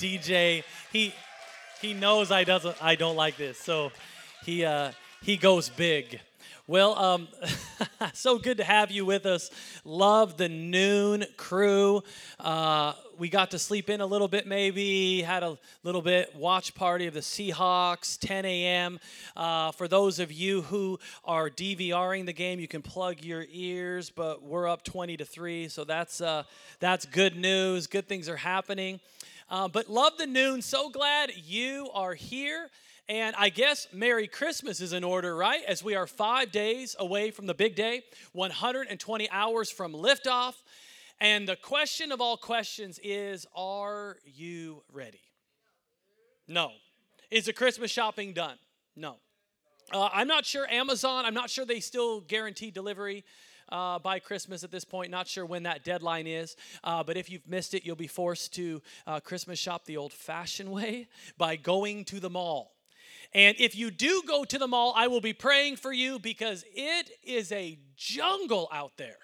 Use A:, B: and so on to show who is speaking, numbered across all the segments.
A: DJ, he he knows I doesn't I don't like this, so he uh, he goes big. Well, um, so good to have you with us. Love the noon crew. Uh, we got to sleep in a little bit, maybe, had a little bit watch party of the Seahawks, 10 a.m. Uh, for those of you who are DVRing the game, you can plug your ears, but we're up 20 to 3, so that's, uh, that's good news. Good things are happening. Uh, but love the noon. So glad you are here. And I guess Merry Christmas is in order, right? As we are five days away from the big day, 120 hours from liftoff. And the question of all questions is Are you ready? No. Is the Christmas shopping done? No. Uh, I'm not sure Amazon, I'm not sure they still guarantee delivery. Uh, by Christmas at this point. Not sure when that deadline is, uh, but if you've missed it, you'll be forced to uh, Christmas shop the old fashioned way by going to the mall. And if you do go to the mall, I will be praying for you because it is a jungle out there.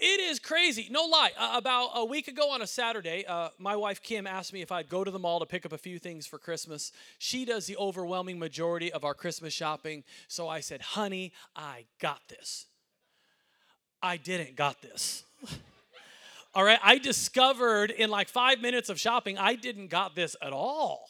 A: It is crazy. No lie. Uh, about a week ago on a Saturday, uh, my wife Kim asked me if I'd go to the mall to pick up a few things for Christmas. She does the overwhelming majority of our Christmas shopping. So I said, honey, I got this. I didn't got this. all right. I discovered in like five minutes of shopping, I didn't got this at all.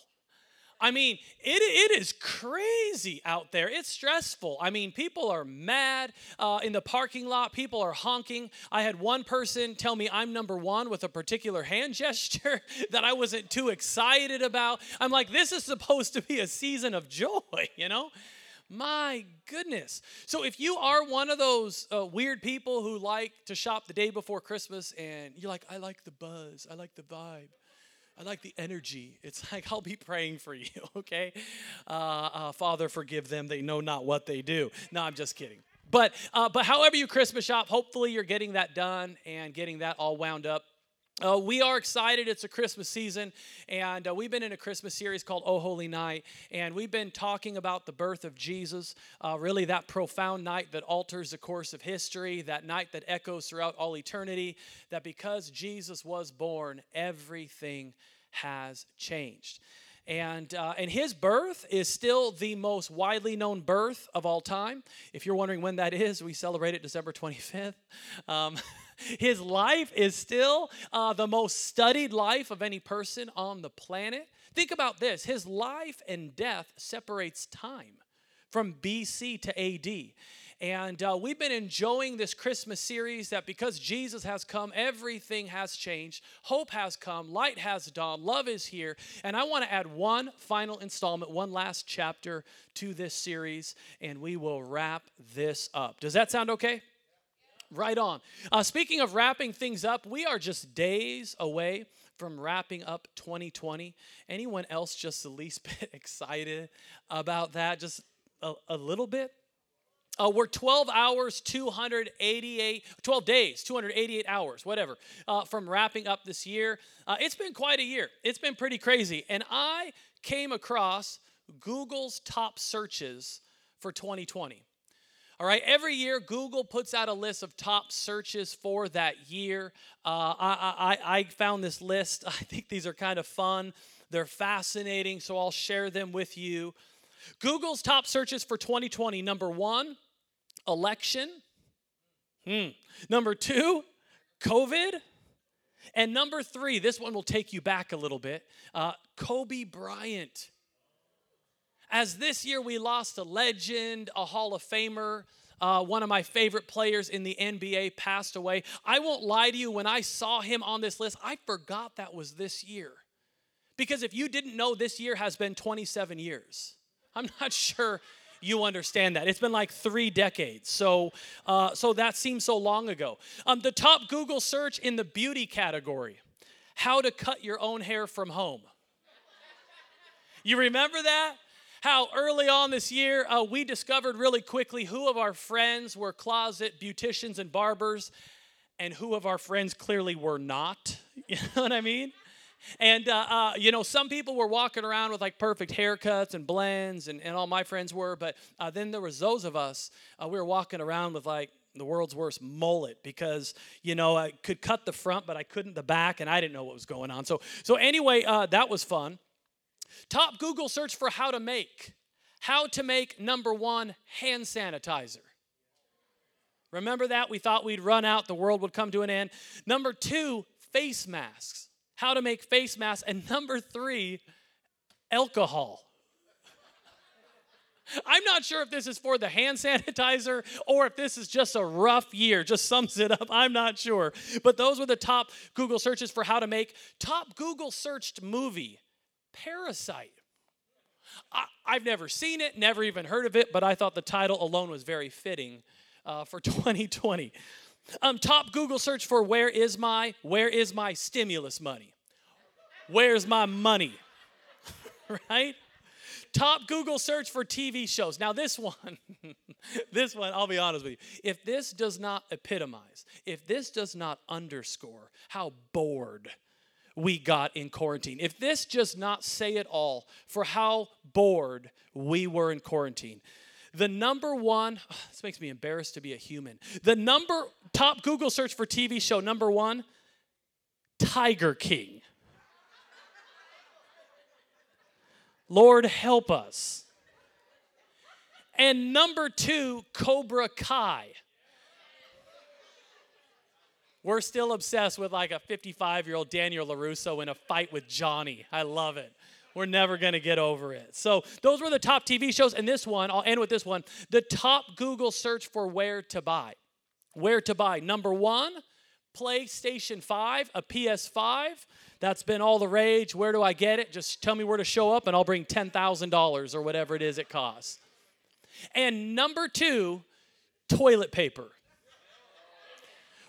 A: I mean, it, it is crazy out there. It's stressful. I mean, people are mad uh, in the parking lot. People are honking. I had one person tell me I'm number one with a particular hand gesture that I wasn't too excited about. I'm like, this is supposed to be a season of joy, you know? My goodness. So, if you are one of those uh, weird people who like to shop the day before Christmas and you're like, I like the buzz, I like the vibe, I like the energy. It's like, I'll be praying for you, okay? Uh, uh, Father, forgive them. They know not what they do. No, I'm just kidding. But, uh, but however you Christmas shop, hopefully you're getting that done and getting that all wound up. Uh, we are excited. It's a Christmas season, and uh, we've been in a Christmas series called Oh Holy Night, and we've been talking about the birth of Jesus, uh, really that profound night that alters the course of history, that night that echoes throughout all eternity, that because Jesus was born, everything has changed. And, uh, and his birth is still the most widely known birth of all time. If you're wondering when that is, we celebrate it December 25th. Um, his life is still uh, the most studied life of any person on the planet. Think about this his life and death separates time from BC to AD. And uh, we've been enjoying this Christmas series that because Jesus has come, everything has changed. Hope has come, light has dawned, love is here. And I want to add one final installment, one last chapter to this series, and we will wrap this up. Does that sound okay? Right on. Uh, speaking of wrapping things up, we are just days away from wrapping up 2020. Anyone else just the least bit excited about that? Just a, a little bit? Uh, we're 12 hours, 288, 12 days, 288 hours, whatever, uh, from wrapping up this year. Uh, it's been quite a year. It's been pretty crazy. And I came across Google's top searches for 2020. All right, every year Google puts out a list of top searches for that year. Uh, I, I, I found this list. I think these are kind of fun, they're fascinating, so I'll share them with you. Google's top searches for 2020 number one, election. Hmm. Number two, COVID. And number three, this one will take you back a little bit uh, Kobe Bryant. As this year we lost a legend, a Hall of Famer, uh, one of my favorite players in the NBA passed away. I won't lie to you, when I saw him on this list, I forgot that was this year. Because if you didn't know, this year has been 27 years. I'm not sure you understand that. It's been like three decades. So, uh, so that seems so long ago. Um, the top Google search in the beauty category how to cut your own hair from home. You remember that? How early on this year uh, we discovered really quickly who of our friends were closet beauticians and barbers and who of our friends clearly were not. You know what I mean? And, uh, uh, you know, some people were walking around with like perfect haircuts and blends, and, and all my friends were. But uh, then there was those of us, uh, we were walking around with like the world's worst mullet because you know I could cut the front, but I couldn't the back, and I didn't know what was going on. So so anyway, uh, that was fun. Top Google search for how to make. How to make number one hand sanitizer. Remember that? We thought we'd run out, the world would come to an end. Number two, face masks. How to make face masks. And number three, alcohol. I'm not sure if this is for the hand sanitizer or if this is just a rough year, just sums it up. I'm not sure. But those were the top Google searches for how to make. Top Google searched movie Parasite. I, have never seen it, never even heard of it, but I thought the title alone was very fitting uh, for 2020. Um, top Google search for where is my where is my stimulus money? Where's my money? right? Top Google search for TV shows. Now this one, this one, I'll be honest with you. If this does not epitomize, if this does not underscore how bored we got in quarantine. If this does not say it all for how bored we were in quarantine, the number one, this makes me embarrassed to be a human. The number top Google search for TV show number one, Tiger King. Lord, help us. And number two, Cobra Kai. We're still obsessed with like a 55 year old Daniel LaRusso in a fight with Johnny. I love it. We're never going to get over it. So, those were the top TV shows. And this one, I'll end with this one the top Google search for where to buy. Where to buy. Number one, PlayStation 5, a PS5. That's been all the rage. Where do I get it? Just tell me where to show up and I'll bring $10,000 or whatever it is it costs. And number two, toilet paper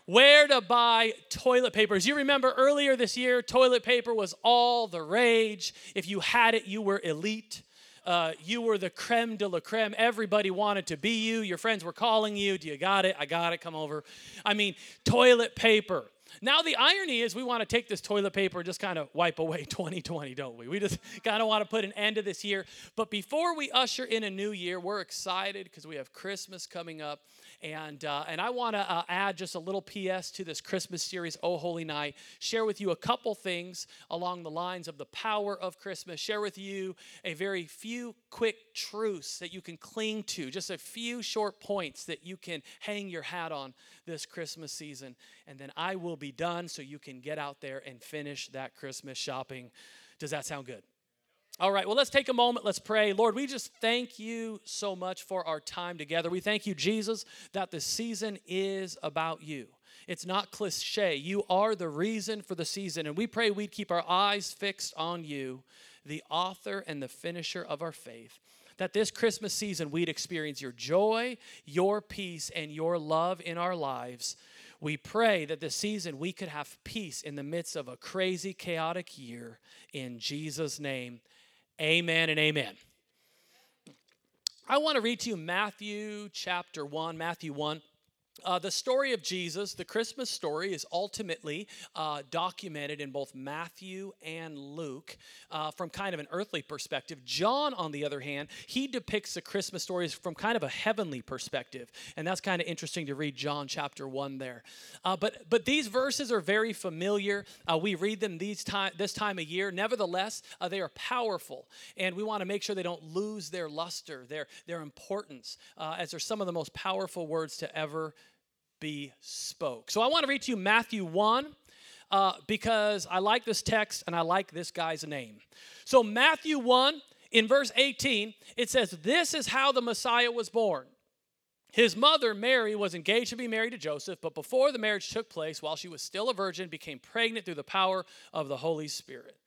A: where to buy toilet paper. You remember earlier this year, toilet paper was all the rage. If you had it, you were elite. Uh, you were the creme de la creme. Everybody wanted to be you. Your friends were calling you. Do you got it? I got it. Come over. I mean, toilet paper. Now, the irony is, we want to take this toilet paper and just kind of wipe away 2020, don't we? We just kind of want to put an end to this year. But before we usher in a new year, we're excited because we have Christmas coming up. And, uh, and I want to uh, add just a little PS to this Christmas series, Oh Holy Night. Share with you a couple things along the lines of the power of Christmas. Share with you a very few quick truths that you can cling to, just a few short points that you can hang your hat on this Christmas season. And then I will be done so you can get out there and finish that Christmas shopping. Does that sound good? All right, well, let's take a moment. Let's pray. Lord, we just thank you so much for our time together. We thank you, Jesus, that the season is about you. It's not cliche. You are the reason for the season. And we pray we'd keep our eyes fixed on you, the author and the finisher of our faith. That this Christmas season we'd experience your joy, your peace, and your love in our lives. We pray that this season we could have peace in the midst of a crazy, chaotic year. In Jesus' name. Amen and amen. I want to read to you Matthew chapter 1, Matthew 1. Uh, the story of Jesus, the Christmas story, is ultimately uh, documented in both Matthew and Luke uh, from kind of an earthly perspective. John, on the other hand, he depicts the Christmas stories from kind of a heavenly perspective. And that's kind of interesting to read John chapter 1 there. Uh, but, but these verses are very familiar. Uh, we read them these time, this time of year. Nevertheless, uh, they are powerful. And we want to make sure they don't lose their luster, their, their importance, as they're some of the most powerful words to ever be spoke. So I want to read to you Matthew 1 uh, because I like this text and I like this guy's name. So, Matthew 1, in verse 18, it says, This is how the Messiah was born. His mother, Mary, was engaged to be married to Joseph, but before the marriage took place, while she was still a virgin, became pregnant through the power of the Holy Spirit.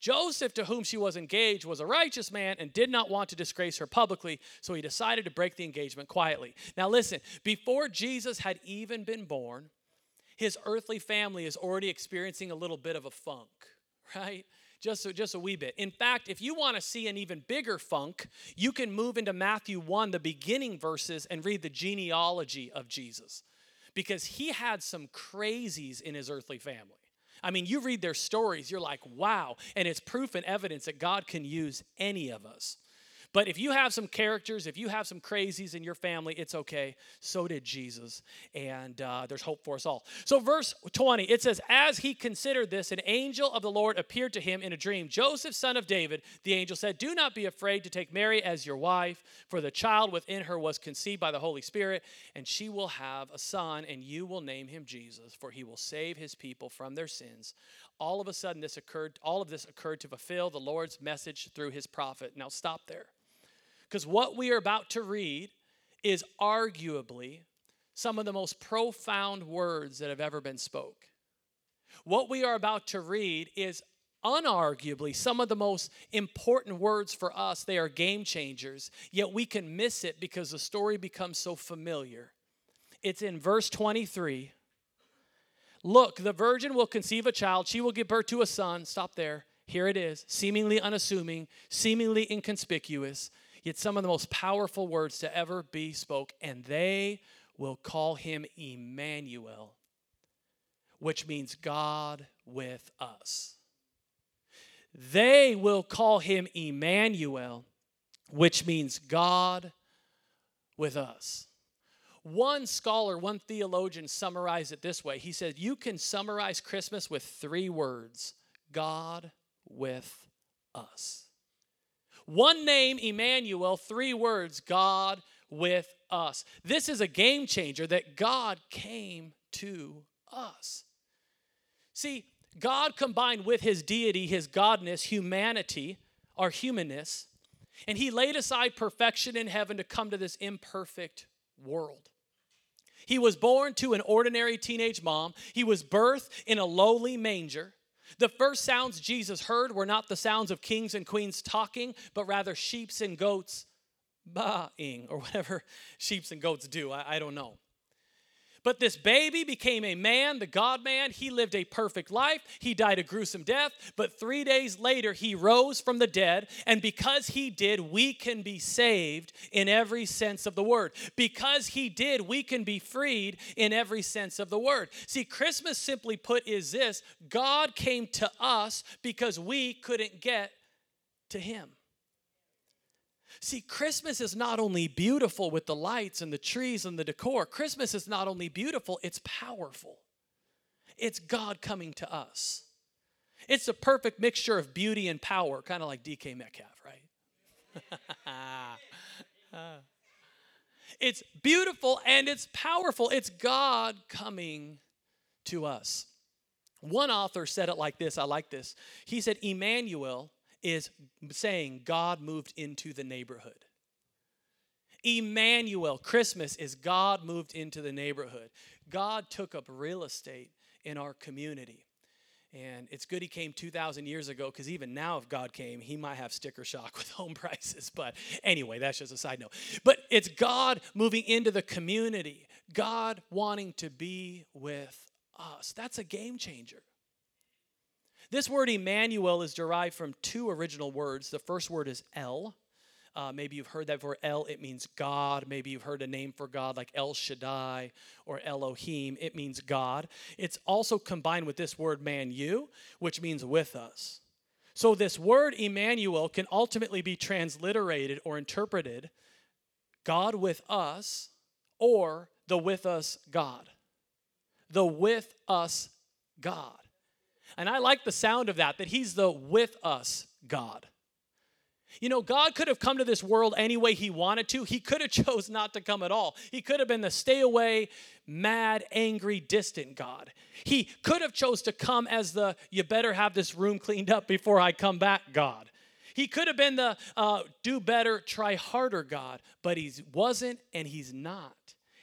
A: Joseph, to whom she was engaged, was a righteous man and did not want to disgrace her publicly, so he decided to break the engagement quietly. Now, listen, before Jesus had even been born, his earthly family is already experiencing a little bit of a funk, right? Just, just a wee bit. In fact, if you want to see an even bigger funk, you can move into Matthew 1, the beginning verses, and read the genealogy of Jesus. Because he had some crazies in his earthly family. I mean, you read their stories, you're like, wow. And it's proof and evidence that God can use any of us. But if you have some characters, if you have some crazies in your family, it's okay. So did Jesus. And uh, there's hope for us all. So, verse 20, it says, As he considered this, an angel of the Lord appeared to him in a dream. Joseph, son of David, the angel said, Do not be afraid to take Mary as your wife, for the child within her was conceived by the Holy Spirit, and she will have a son, and you will name him Jesus, for he will save his people from their sins all of a sudden this occurred all of this occurred to fulfill the lord's message through his prophet now stop there because what we are about to read is arguably some of the most profound words that have ever been spoke what we are about to read is unarguably some of the most important words for us they are game changers yet we can miss it because the story becomes so familiar it's in verse 23 Look, the virgin will conceive a child. She will give birth to a son. Stop there. Here it is, seemingly unassuming, seemingly inconspicuous, yet some of the most powerful words to ever be spoke. And they will call him Emmanuel, which means God with us. They will call him Emmanuel, which means God with us. One scholar, one theologian summarized it this way. He said, You can summarize Christmas with three words God with us. One name, Emmanuel, three words God with us. This is a game changer that God came to us. See, God combined with his deity, his godness, humanity, our humanness, and he laid aside perfection in heaven to come to this imperfect world. He was born to an ordinary teenage mom. He was birthed in a lowly manger. The first sounds Jesus heard were not the sounds of kings and queens talking, but rather sheeps and goats baaing, or whatever sheeps and goats do. I, I don't know. But this baby became a man, the God man. He lived a perfect life. He died a gruesome death. But three days later, he rose from the dead. And because he did, we can be saved in every sense of the word. Because he did, we can be freed in every sense of the word. See, Christmas, simply put, is this God came to us because we couldn't get to him. See, Christmas is not only beautiful with the lights and the trees and the decor, Christmas is not only beautiful, it's powerful. It's God coming to us. It's a perfect mixture of beauty and power, kind of like DK Metcalf, right? it's beautiful and it's powerful. It's God coming to us. One author said it like this I like this. He said, Emmanuel is saying God moved into the neighborhood. Emmanuel, Christmas is God moved into the neighborhood. God took up real estate in our community. And it's good he came 2,000 years ago because even now, if God came, he might have sticker shock with home prices. But anyway, that's just a side note. But it's God moving into the community, God wanting to be with us. That's a game changer. This word Emmanuel is derived from two original words. The first word is El. Uh, maybe you've heard that for El, it means God. Maybe you've heard a name for God like El Shaddai or Elohim. It means God. It's also combined with this word Manu, which means with us. So this word Emmanuel can ultimately be transliterated or interpreted God with us or the with us God. The with us God. And I like the sound of that, that He's the with us God. You know, God could have come to this world any way He wanted to. He could have chose not to come at all. He could have been the stay away, mad, angry, distant God. He could have chose to come as the you better have this room cleaned up before I come back God. He could have been the uh, do better, try harder God, but he wasn't and he's not.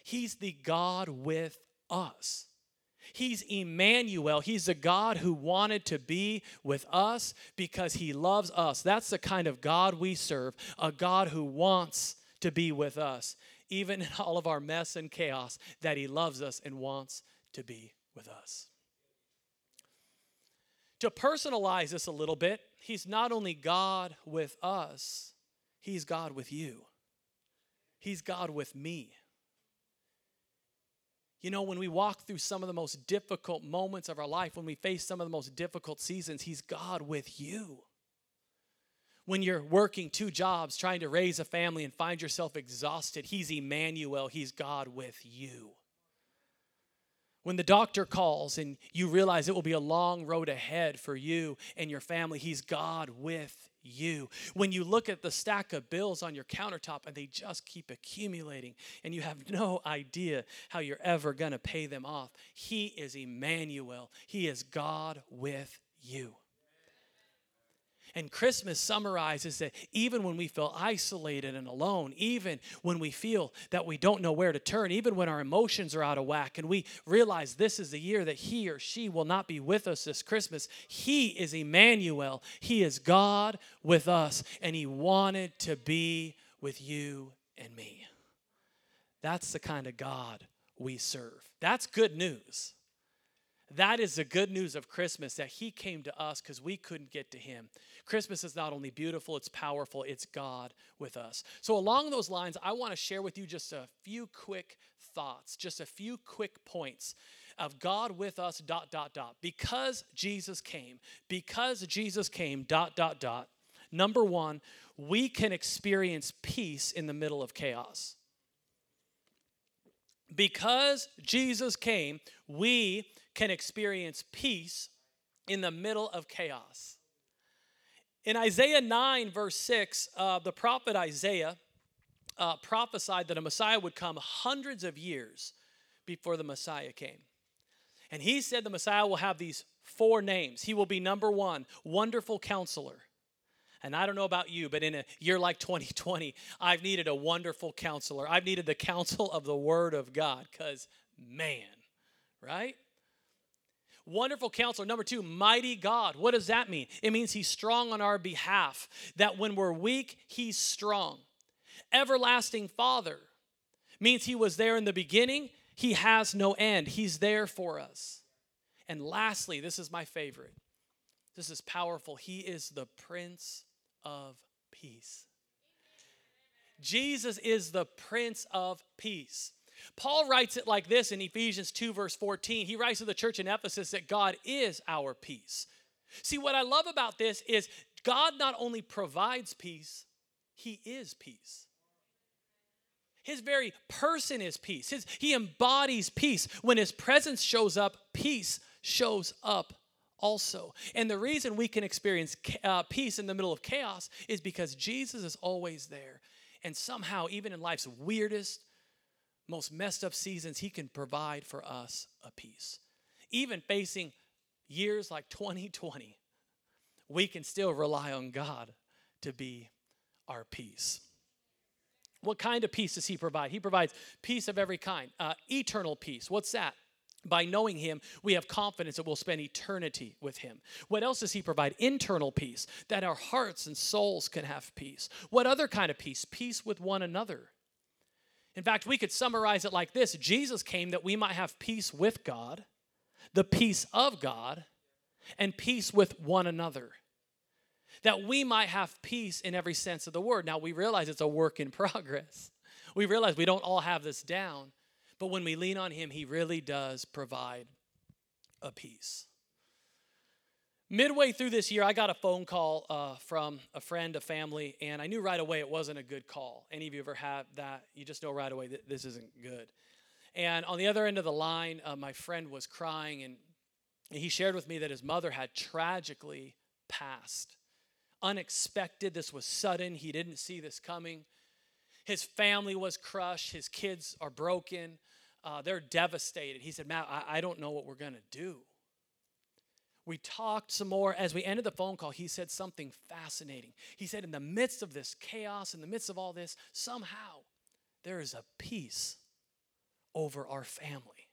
A: He's the God with us. He's Emmanuel. He's the God who wanted to be with us because he loves us. That's the kind of God we serve, a God who wants to be with us, even in all of our mess and chaos, that he loves us and wants to be with us. To personalize this a little bit, he's not only God with us, he's God with you. He's God with me. You know, when we walk through some of the most difficult moments of our life, when we face some of the most difficult seasons, He's God with you. When you're working two jobs, trying to raise a family and find yourself exhausted, He's Emmanuel, He's God with you. When the doctor calls and you realize it will be a long road ahead for you and your family, He's God with you. When you look at the stack of bills on your countertop and they just keep accumulating and you have no idea how you're ever going to pay them off, He is Emmanuel. He is God with you. And Christmas summarizes that even when we feel isolated and alone, even when we feel that we don't know where to turn, even when our emotions are out of whack and we realize this is the year that he or she will not be with us this Christmas, he is Emmanuel. He is God with us, and he wanted to be with you and me. That's the kind of God we serve. That's good news. That is the good news of Christmas that He came to us because we couldn't get to Him. Christmas is not only beautiful, it's powerful, it's God with us. So, along those lines, I want to share with you just a few quick thoughts, just a few quick points of God with us, dot, dot, dot. Because Jesus came, because Jesus came, dot, dot, dot. Number one, we can experience peace in the middle of chaos. Because Jesus came, we can experience peace in the middle of chaos. In Isaiah 9, verse 6, uh, the prophet Isaiah uh, prophesied that a Messiah would come hundreds of years before the Messiah came. And he said the Messiah will have these four names. He will be number one, Wonderful Counselor. And I don't know about you, but in a year like 2020, I've needed a wonderful counselor. I've needed the counsel of the Word of God because, man, right? Wonderful counselor. Number two, mighty God. What does that mean? It means he's strong on our behalf, that when we're weak, he's strong. Everlasting Father means he was there in the beginning, he has no end. He's there for us. And lastly, this is my favorite. This is powerful. He is the Prince of Peace. Jesus is the Prince of Peace. Paul writes it like this in Ephesians 2, verse 14. He writes to the church in Ephesus that God is our peace. See, what I love about this is God not only provides peace, He is peace. His very person is peace. His, he embodies peace. When His presence shows up, peace shows up also. And the reason we can experience uh, peace in the middle of chaos is because Jesus is always there. And somehow, even in life's weirdest, most messed up seasons, He can provide for us a peace. Even facing years like 2020, we can still rely on God to be our peace. What kind of peace does He provide? He provides peace of every kind, uh, eternal peace. What's that? By knowing Him, we have confidence that we'll spend eternity with Him. What else does He provide? Internal peace, that our hearts and souls can have peace. What other kind of peace? Peace with one another. In fact, we could summarize it like this Jesus came that we might have peace with God, the peace of God, and peace with one another. That we might have peace in every sense of the word. Now, we realize it's a work in progress. We realize we don't all have this down, but when we lean on Him, He really does provide a peace. Midway through this year, I got a phone call uh, from a friend, a family, and I knew right away it wasn't a good call. Any of you ever have that? You just know right away that this isn't good. And on the other end of the line, uh, my friend was crying, and he shared with me that his mother had tragically passed. Unexpected, this was sudden. He didn't see this coming. His family was crushed, his kids are broken, uh, they're devastated. He said, Matt, I, I don't know what we're going to do. We talked some more. As we ended the phone call, he said something fascinating. He said, In the midst of this chaos, in the midst of all this, somehow there is a peace over our family.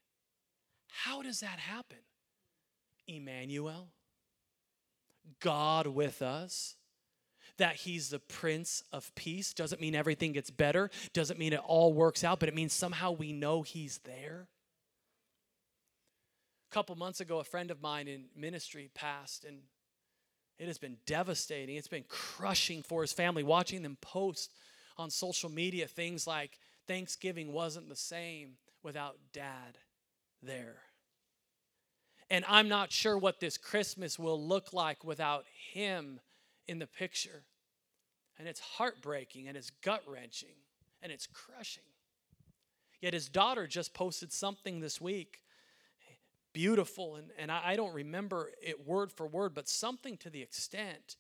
A: How does that happen? Emmanuel, God with us, that He's the Prince of Peace. Doesn't mean everything gets better, doesn't mean it all works out, but it means somehow we know He's there couple months ago, a friend of mine in ministry passed, and it has been devastating. It's been crushing for his family. Watching them post on social media things like Thanksgiving wasn't the same without dad there. And I'm not sure what this Christmas will look like without him in the picture. and it's heartbreaking and it's gut wrenching and it's crushing. Yet his daughter just posted something this week, beautiful, and, and I, I don't remember it word for word, but something to the extent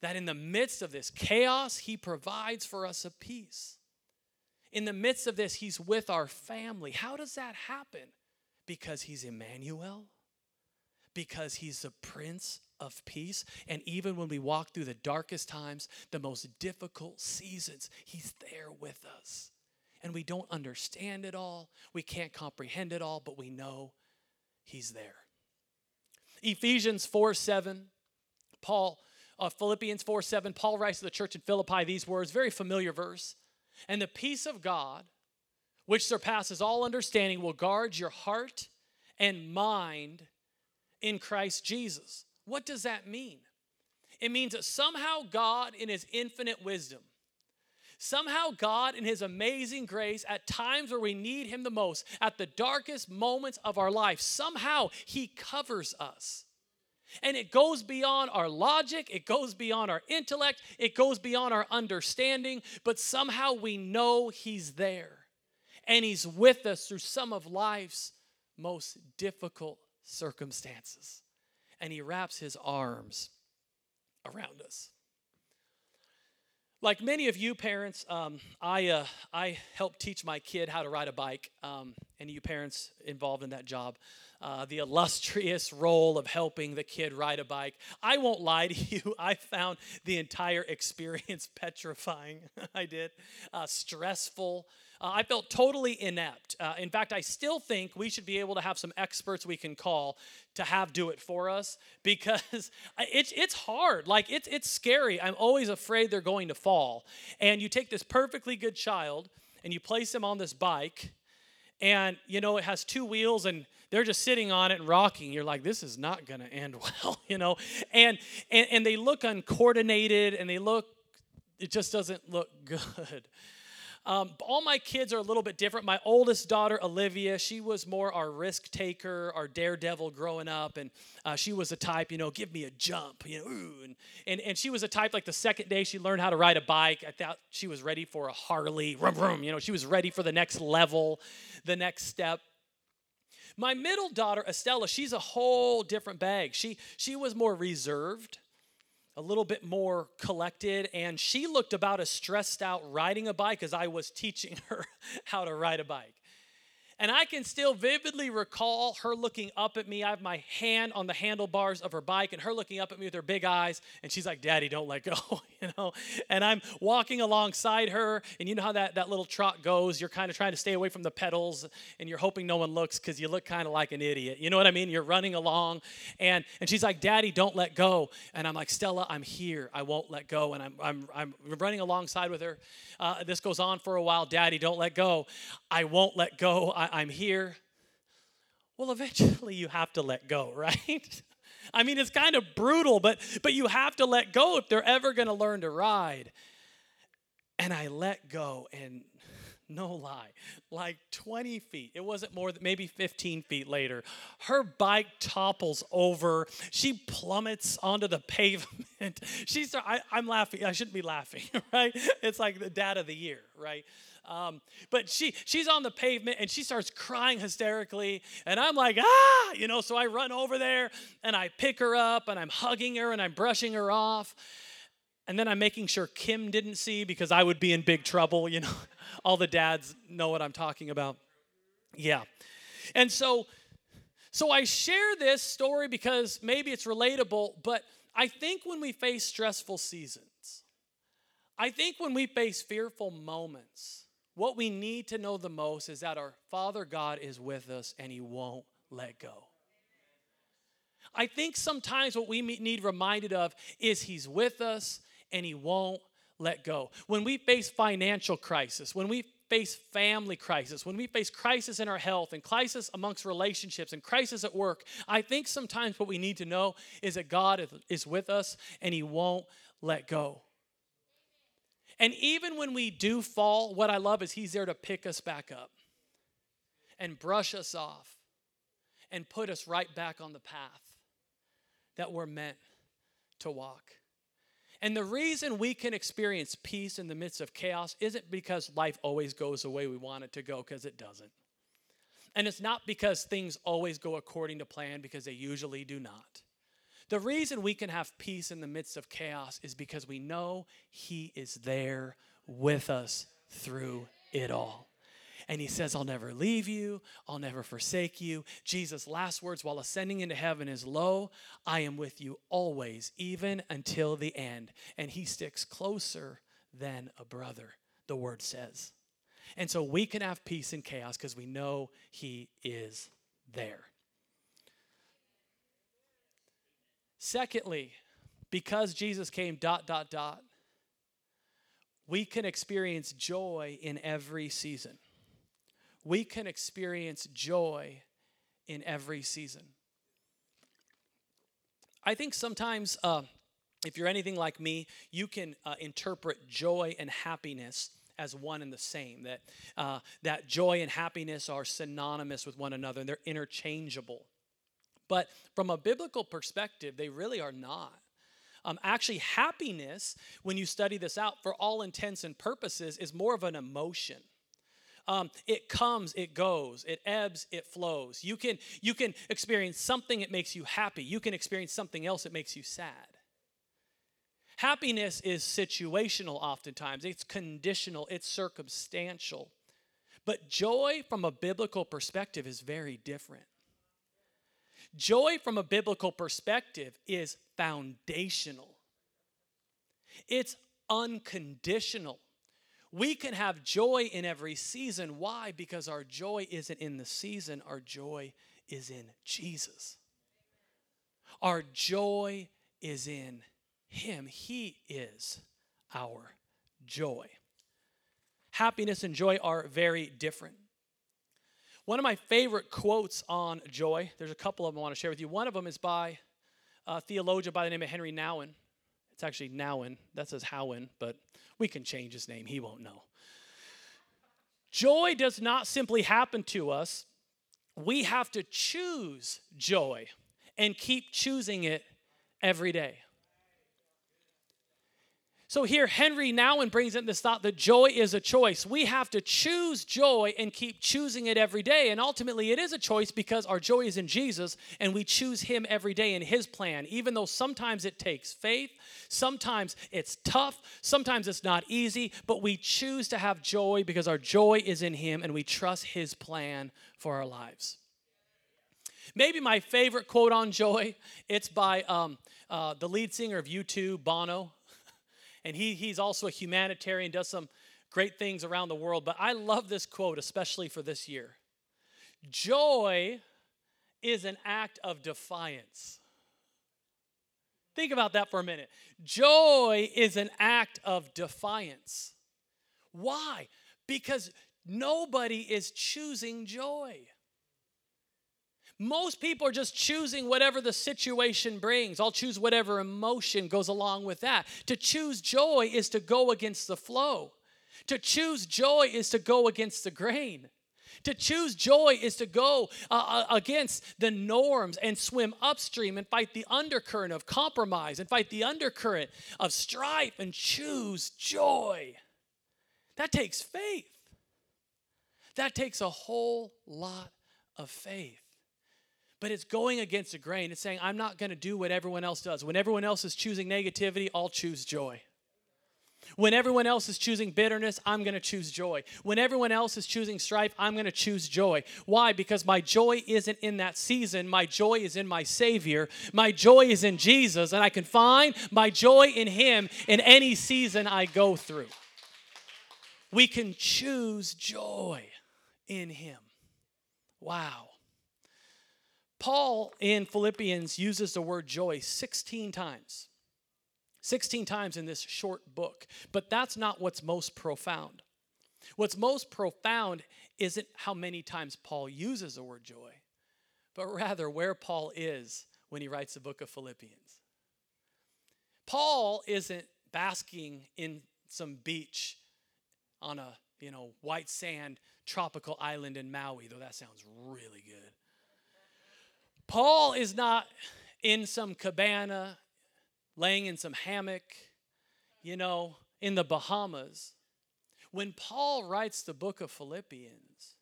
A: that in the midst of this chaos, he provides for us a peace. In the midst of this, he's with our family. How does that happen? Because he's Emmanuel, because he's the Prince of Peace. And even when we walk through the darkest times, the most difficult seasons, he's there with us. And we don't understand it all, we can't comprehend it all, but we know he's there. Ephesians 4 7, Paul, uh, Philippians 4 7, Paul writes to the church in Philippi these words, very familiar verse. And the peace of God, which surpasses all understanding, will guard your heart and mind in Christ Jesus. What does that mean? It means that somehow God, in His infinite wisdom, somehow God, in His amazing grace, at times where we need Him the most, at the darkest moments of our life, somehow He covers us. And it goes beyond our logic, it goes beyond our intellect, it goes beyond our understanding, but somehow we know He's there. And He's with us through some of life's most difficult circumstances. And He wraps His arms around us. Like many of you parents, um, I, uh, I help teach my kid how to ride a bike. Um, any of you parents involved in that job? uh, the illustrious role of helping the kid ride a bike. I won't lie to you, I found the entire experience petrifying. I did. Uh, stressful. Uh, I felt totally inept. Uh, in fact, I still think we should be able to have some experts we can call to have do it for us because it's it's hard. Like it's it's scary. I'm always afraid they're going to fall. And you take this perfectly good child and you place him on this bike, and you know it has two wheels and they're just sitting on it and rocking. You're like, this is not going to end well, you know? And, and, and they look uncoordinated and they look, it just doesn't look good. Um, all my kids are a little bit different. My oldest daughter, Olivia, she was more our risk taker, our daredevil growing up. And uh, she was a type, you know, give me a jump, you know, ooh. And, and, and she was a type like the second day she learned how to ride a bike, I thought she was ready for a Harley, rum, rum, you know, she was ready for the next level, the next step. My middle daughter, Estella, she's a whole different bag. She, she was more reserved, a little bit more collected, and she looked about as stressed out riding a bike as I was teaching her how to ride a bike. And I can still vividly recall her looking up at me. I have my hand on the handlebars of her bike and her looking up at me with her big eyes. And she's like, Daddy, don't let go, you know? And I'm walking alongside her. And you know how that, that little trot goes? You're kind of trying to stay away from the pedals and you're hoping no one looks because you look kind of like an idiot. You know what I mean? You're running along. And, and she's like, Daddy, don't let go. And I'm like, Stella, I'm here. I won't let go. And I'm, I'm, I'm running alongside with her. Uh, this goes on for a while. Daddy, don't let go. I won't let go. I, I'm here. Well, eventually you have to let go, right? I mean, it's kind of brutal, but but you have to let go if they're ever going to learn to ride. And I let go, and no lie, like 20 feet, it wasn't more than maybe 15 feet later, her bike topples over. She plummets onto the pavement. She's, I, I'm laughing. I shouldn't be laughing, right? It's like the dad of the year, right? Um, but she she's on the pavement and she starts crying hysterically, and I'm like, ah, you know. So I run over there and I pick her up and I'm hugging her and I'm brushing her off, and then I'm making sure Kim didn't see because I would be in big trouble. You know, all the dads know what I'm talking about. Yeah, and so so I share this story because maybe it's relatable, but I think when we face stressful seasons, I think when we face fearful moments what we need to know the most is that our Father God is with us and He won't let go. I think sometimes what we need reminded of is He's with us and He won't let go. When we face financial crisis, when we face family crisis, when we face crisis in our health and crisis amongst relationships and crisis at work, I think sometimes what we need to know is that God is with us and He won't let go. And even when we do fall, what I love is He's there to pick us back up and brush us off and put us right back on the path that we're meant to walk. And the reason we can experience peace in the midst of chaos isn't because life always goes the way we want it to go, because it doesn't. And it's not because things always go according to plan, because they usually do not. The reason we can have peace in the midst of chaos is because we know He is there with us through it all. And he says, I'll never leave you, I'll never forsake you. Jesus' last words while ascending into heaven is, Lo, I am with you always, even until the end. And he sticks closer than a brother, the word says. And so we can have peace in chaos because we know he is there. Secondly, because Jesus came, dot, dot, dot, we can experience joy in every season we can experience joy in every season. I think sometimes, uh, if you're anything like me, you can uh, interpret joy and happiness as one and the same. That uh, that joy and happiness are synonymous with one another, and they're interchangeable. But from a biblical perspective, they really are not. Um, actually, happiness, when you study this out, for all intents and purposes, is more of an emotion. Um, it comes, it goes, it ebbs, it flows. You can you can experience something it makes you happy. You can experience something else it makes you sad. Happiness is situational oftentimes. It's conditional, it's circumstantial. But joy from a biblical perspective is very different. Joy from a biblical perspective is foundational. It's unconditional. We can have joy in every season. Why? Because our joy isn't in the season, our joy is in Jesus. Our joy is in Him. He is our joy. Happiness and joy are very different. One of my favorite quotes on joy, there's a couple of them I want to share with you. One of them is by a theologian by the name of Henry Nouwen. It's actually Nouwen. That says Howen, but we can change his name. He won't know. Joy does not simply happen to us. We have to choose joy and keep choosing it every day. So here, Henry Nouwen brings in this thought that joy is a choice. We have to choose joy and keep choosing it every day. And ultimately, it is a choice because our joy is in Jesus and we choose Him every day in His plan, even though sometimes it takes faith, sometimes it's tough, sometimes it's not easy, but we choose to have joy because our joy is in Him and we trust His plan for our lives. Maybe my favorite quote on joy, it's by um, uh, the lead singer of U2, Bono and he, he's also a humanitarian, does some great things around the world. But I love this quote, especially for this year Joy is an act of defiance. Think about that for a minute. Joy is an act of defiance. Why? Because nobody is choosing joy. Most people are just choosing whatever the situation brings. I'll choose whatever emotion goes along with that. To choose joy is to go against the flow. To choose joy is to go against the grain. To choose joy is to go uh, uh against the norms and swim upstream and fight the undercurrent of compromise and fight the undercurrent of strife and choose joy. That takes faith. That takes a whole lot of faith but it's going against the grain. It's saying, I'm not going to do what everyone else does. When everyone else is choosing negativity, I'll choose joy. When everyone else is choosing bitterness, I'm going to choose joy. When everyone else is choosing strife, I'm going to choose joy. Why? Because my joy isn't in that season. My joy is in my Savior. My joy is in Jesus, and I can find my joy in Him in any season I go through. We can choose joy in Him. Wow. Paul in Philippians uses the word joy 16 times. 16 times in this short book. But that's not what's most profound. What's most profound isn't how many times Paul uses the word joy, but rather where Paul is when he writes the book of Philippians. Paul isn't basking in some beach on a, you know, white sand tropical island in Maui, though that sounds really good. Paul is not in some cabana, laying in some hammock, you know, in the Bahamas. When Paul writes the book of Philippians,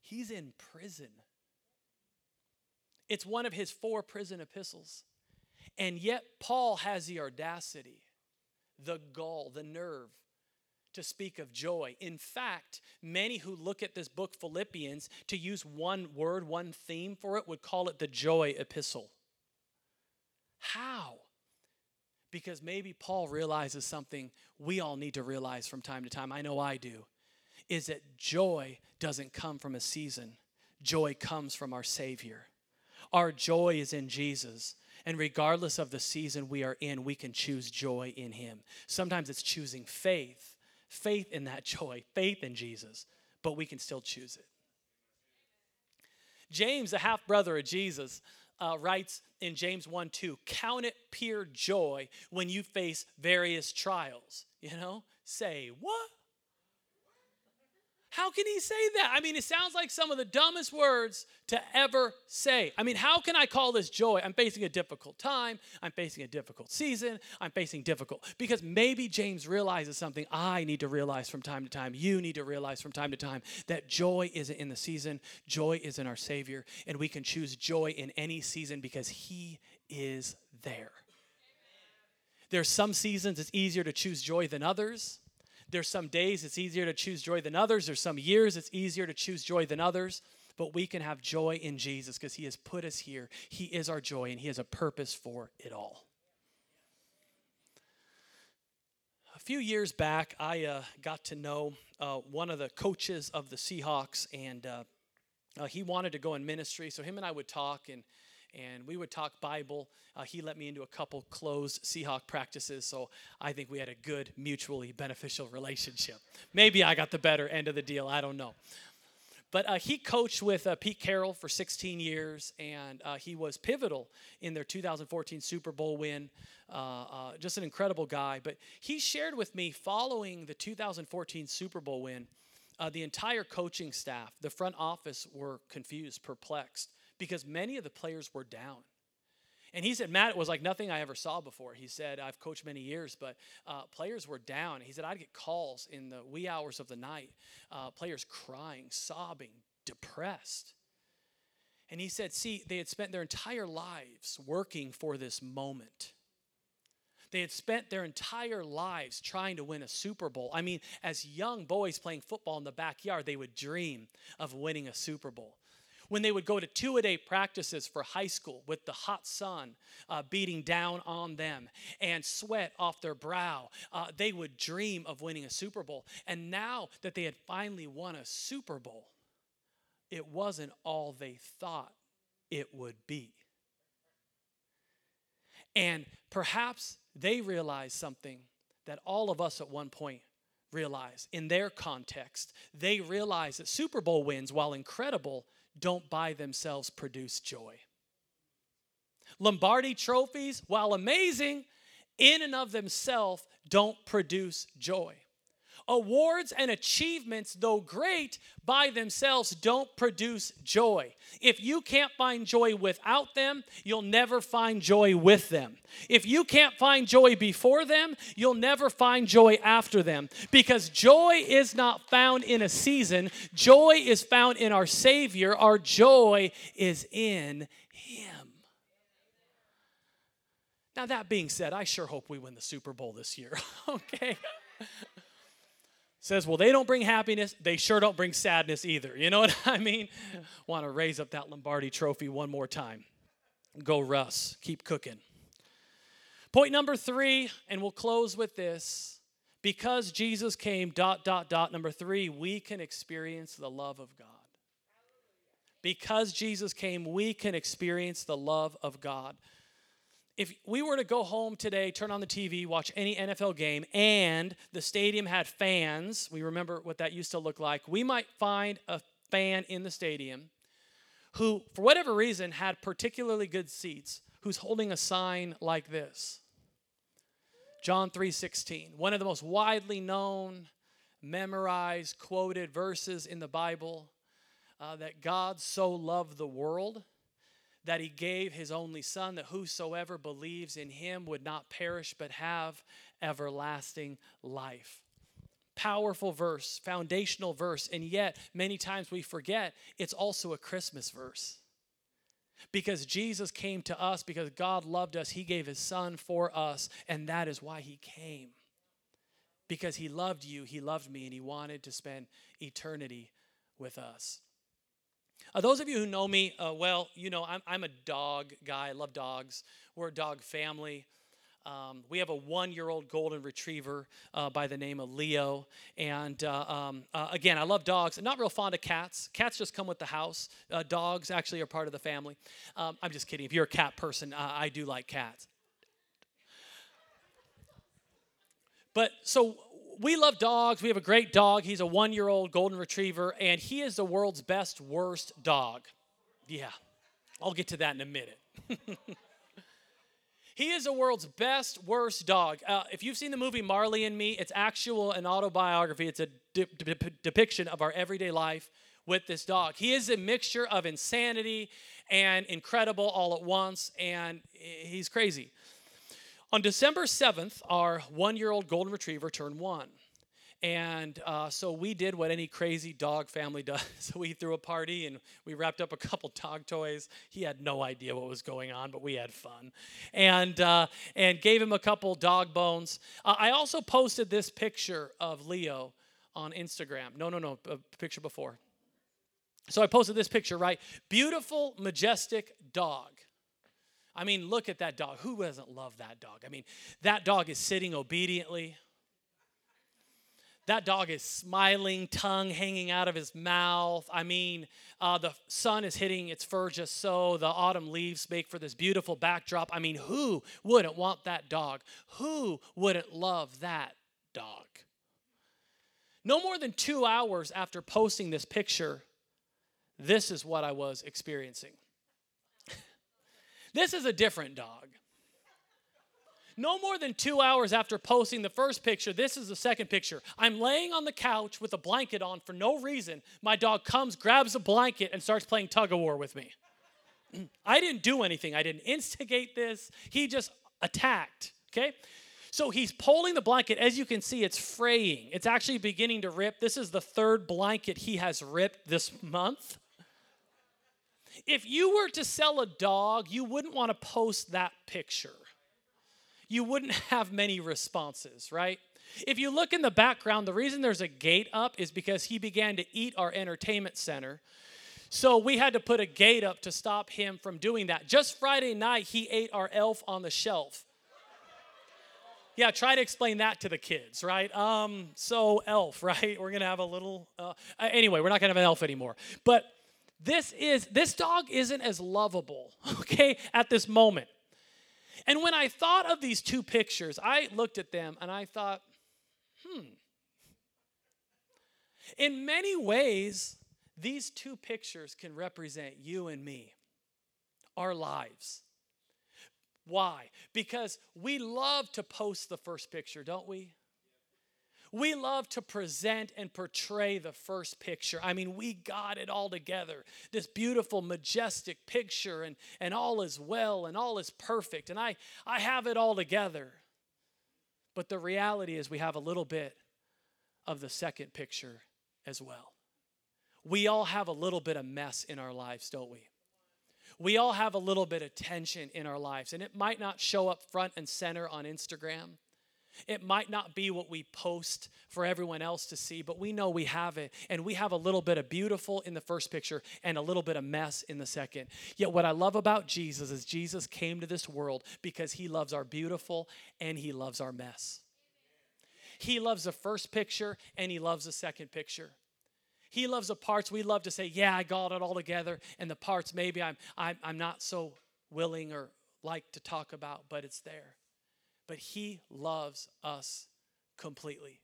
A: he's in prison. It's one of his four prison epistles. And yet, Paul has the audacity, the gall, the nerve to speak of joy. In fact, many who look at this book, Philippians, to use one word, one theme for it, would call it the joy epistle. How? Because maybe Paul realizes something we all need to realize from time to time. I know I do. Is that joy doesn't come from a season, joy comes from our Savior. Our joy is in Jesus. And regardless of the season we are in, we can choose joy in Him. Sometimes it's choosing faith, faith in that joy, faith in Jesus, but we can still choose it. James, the half brother of Jesus, uh, writes in James 1 2, count it pure joy when you face various trials. You know, say, what? How can he say that? I mean, it sounds like some of the dumbest words to ever say. I mean, how can I call this joy? I'm facing a difficult time. I'm facing a difficult season. I'm facing difficult. Because maybe James realizes something I need to realize from time to time. You need to realize from time to time that joy isn't in the season, joy is in our Savior. And we can choose joy in any season because He is there. There's some seasons it's easier to choose joy than others. There's some days it's easier to choose joy than others. There's some years it's easier to choose joy than others. But we can have joy in Jesus because He has put us here. He is our joy and He has a purpose for it all. A few years back, I uh, got to know uh, one of the coaches of the Seahawks, and uh, uh he wanted to go in ministry. So him and I would talk, and and we would talk Bible. Uh, he let me into a couple closed Seahawk practices, so I think we had a good, mutually beneficial relationship. Maybe I got the better end of the deal, I don't know. But uh, he coached with uh, Pete Carroll for 16 years, and uh, he was pivotal in their 2014 Super Bowl win. Uh, uh, just an incredible guy. But he shared with me following the 2014 Super Bowl win, uh, the entire coaching staff, the front office were confused, perplexed because many of the players were down. And he said, Matt, it was like nothing I ever saw before. He said, I've coached many years, but uh, players were down. He said, I'd get calls in the wee hours of the night, uh, players crying, sobbing, depressed. And he said, see, they had spent their entire lives working for this moment. They had spent their entire lives trying to win a Super Bowl. I mean, as young boys playing football in the backyard, they would dream of winning a Super Bowl when they would go to two a day practices for high school with the hot sun uh, beating down on them and sweat off their brow, uh, they would dream of winning a Super Bowl. And now that they had finally won a Super Bowl, it wasn't all they thought it would be. And perhaps they realized something that all of us at one point realize in their context. They realize that Super Bowl wins, while incredible, don't by themselves produce joy. Lombardi trophies, while amazing, in and of themselves don't produce joy. Awards and achievements, though great by themselves, don't produce joy. If you can't find joy without them, you'll never find joy with them. If you can't find joy before them, you'll never find joy after them. Because joy is not found in a season, joy is found in our Savior. Our joy is in Him. Now, that being said, I sure hope we win the Super Bowl this year, okay? Says, well, they don't bring happiness. They sure don't bring sadness either. You know what I mean? Want to raise up that Lombardi trophy one more time. Go, Russ. Keep cooking. Point number three, and we'll close with this. Because Jesus came, dot, dot, dot. Number three, we can experience the love of God. Because Jesus came, we can experience the love of God if we were to go home today, turn on the TV, watch any NFL game, and the stadium had fans, we remember what that used to look like, we might find a fan in the stadium who, for whatever reason, had particularly good seats, who's holding a sign like this. John 3:16, one of the most widely known, memorized, quoted verses in the Bible, uh, that God so loved the world that he gave his only son that whosoever believes in him would not perish but have everlasting life. Powerful verse foundational verse and yet many times we forget it's also a christmas verse. Because jesus came to us because god loved us he gave his son for us and that is why he came. Because he loved you he loved me and he wanted to spend eternity with us uh, those of you who know me uh, well, you know I'm, I'm a dog guy. I love dogs. We're a dog family. Um, we have a one year old golden retriever uh, by the name of Leo. And uh, um, uh, again, I love dogs. I'm not real fond of cats. Cats just come with the house. Uh, dogs actually are part of the family. Um, I'm just kidding. If you're a cat person, I do like cats. But so we love dogs. We have a great dog. He's a one year old golden retriever, and he is the world's best, worst dog. Yeah, I'll get to that in a minute. he is the world's best, worst dog. Uh, if you've seen the movie Marley and Me, it's actual an autobiography. It's a de- de- depiction of our everyday life with this dog. He is a mixture of insanity and incredible all at once, and he's crazy. On December 7th, our one year old golden retriever turned one. And uh, so we did what any crazy dog family does. So we threw a party and we wrapped up a couple dog toys. He had no idea what was going on, but we had fun. And, uh, and gave him a couple dog bones. Uh, I also posted this picture of Leo on Instagram. No, no, no, a picture before. So I posted this picture, right? Beautiful, majestic dog. I mean, look at that dog. Who doesn't love that dog? I mean, that dog is sitting obediently. That dog is smiling, tongue hanging out of his mouth. I mean, uh, the sun is hitting its fur just so. The autumn leaves make for this beautiful backdrop. I mean, who wouldn't want that dog? Who wouldn't love that dog? No more than two hours after posting this picture, this is what I was experiencing. This is a different dog. No more than two hours after posting the first picture, this is the second picture. I'm laying on the couch with a blanket on for no reason. My dog comes, grabs a blanket, and starts playing tug of war with me. I didn't do anything, I didn't instigate this. He just attacked, okay? So he's pulling the blanket. As you can see, it's fraying. It's actually beginning to rip. This is the third blanket he has ripped this month. If you were to sell a dog, you wouldn't want to post that picture. You wouldn't have many responses, right? If you look in the background, the reason there's a gate up is because he began to eat our entertainment center. So we had to put a gate up to stop him from doing that. Just Friday night, he ate our elf on the shelf. Yeah, try to explain that to the kids, right? Um, so elf, right? We're gonna have a little. Uh, anyway, we're not gonna have an elf anymore. But this is this dog isn't as lovable, okay, at this moment. And when I thought of these two pictures, I looked at them and I thought, hmm. In many ways, these two pictures can represent you and me, our lives. Why? Because we love to post the first picture, don't we? We love to present and portray the first picture. I mean, we got it all together. This beautiful, majestic picture, and, and all is well and all is perfect. And I, I have it all together. But the reality is, we have a little bit of the second picture as well. We all have a little bit of mess in our lives, don't we? We all have a little bit of tension in our lives, and it might not show up front and center on Instagram. It might not be what we post for everyone else to see, but we know we have it. And we have a little bit of beautiful in the first picture and a little bit of mess in the second. Yet, what I love about Jesus is Jesus came to this world because he loves our beautiful and he loves our mess. He loves the first picture and he loves the second picture. He loves the parts we love to say, Yeah, I got it all together, and the parts maybe I'm, I'm, I'm not so willing or like to talk about, but it's there but He loves us completely.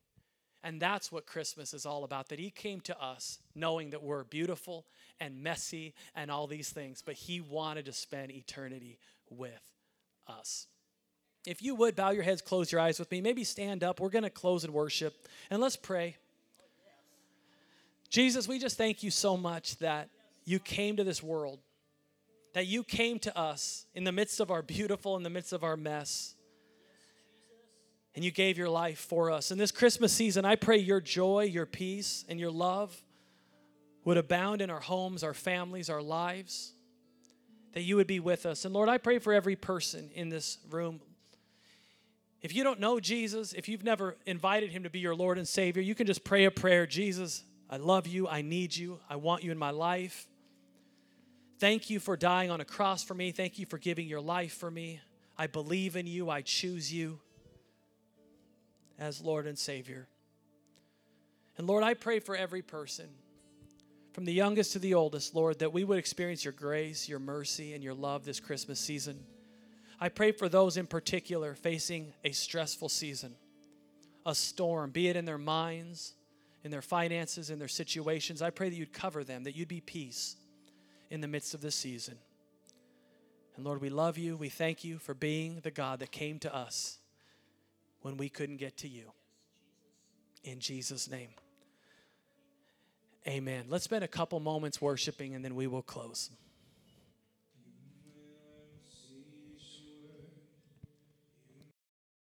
A: And that's what Christmas is all about that He came to us knowing that we're beautiful and messy and all these things, but He wanted to spend eternity with us. If you would bow your heads, close your eyes with me, maybe stand up. We're going to close in worship and let's pray. Jesus, we just thank you so much that you came to this world that you came to us in the midst of our beautiful, in the midst of our mess. And you gave your life for us. In this Christmas season, I pray your joy, your peace, and your love would abound in our homes, our families, our lives, that you would be with us. And Lord, I pray for every person in this room. If you don't know Jesus, if you've never invited him to be your Lord and Savior, you can just pray a prayer Jesus, I love you. I need you. I want you in my life. Thank you for dying on a cross for me. Thank you for giving your life for me. I believe in you. I choose you as Lord and Savior. And Lord, I pray for every person, from the youngest to the oldest, Lord, that we would experience your grace, your mercy, and your love this Christmas season. I pray for those in particular facing a stressful season, a storm, be it in their minds, in their finances, in their situations. I pray that you'd cover them, that you'd be peace in the midst of this season. And Lord, we love you. We thank you for being the God that came to us when we couldn't get to you. In Jesus' name. Amen. Let's spend a couple moments worshiping and then we will close.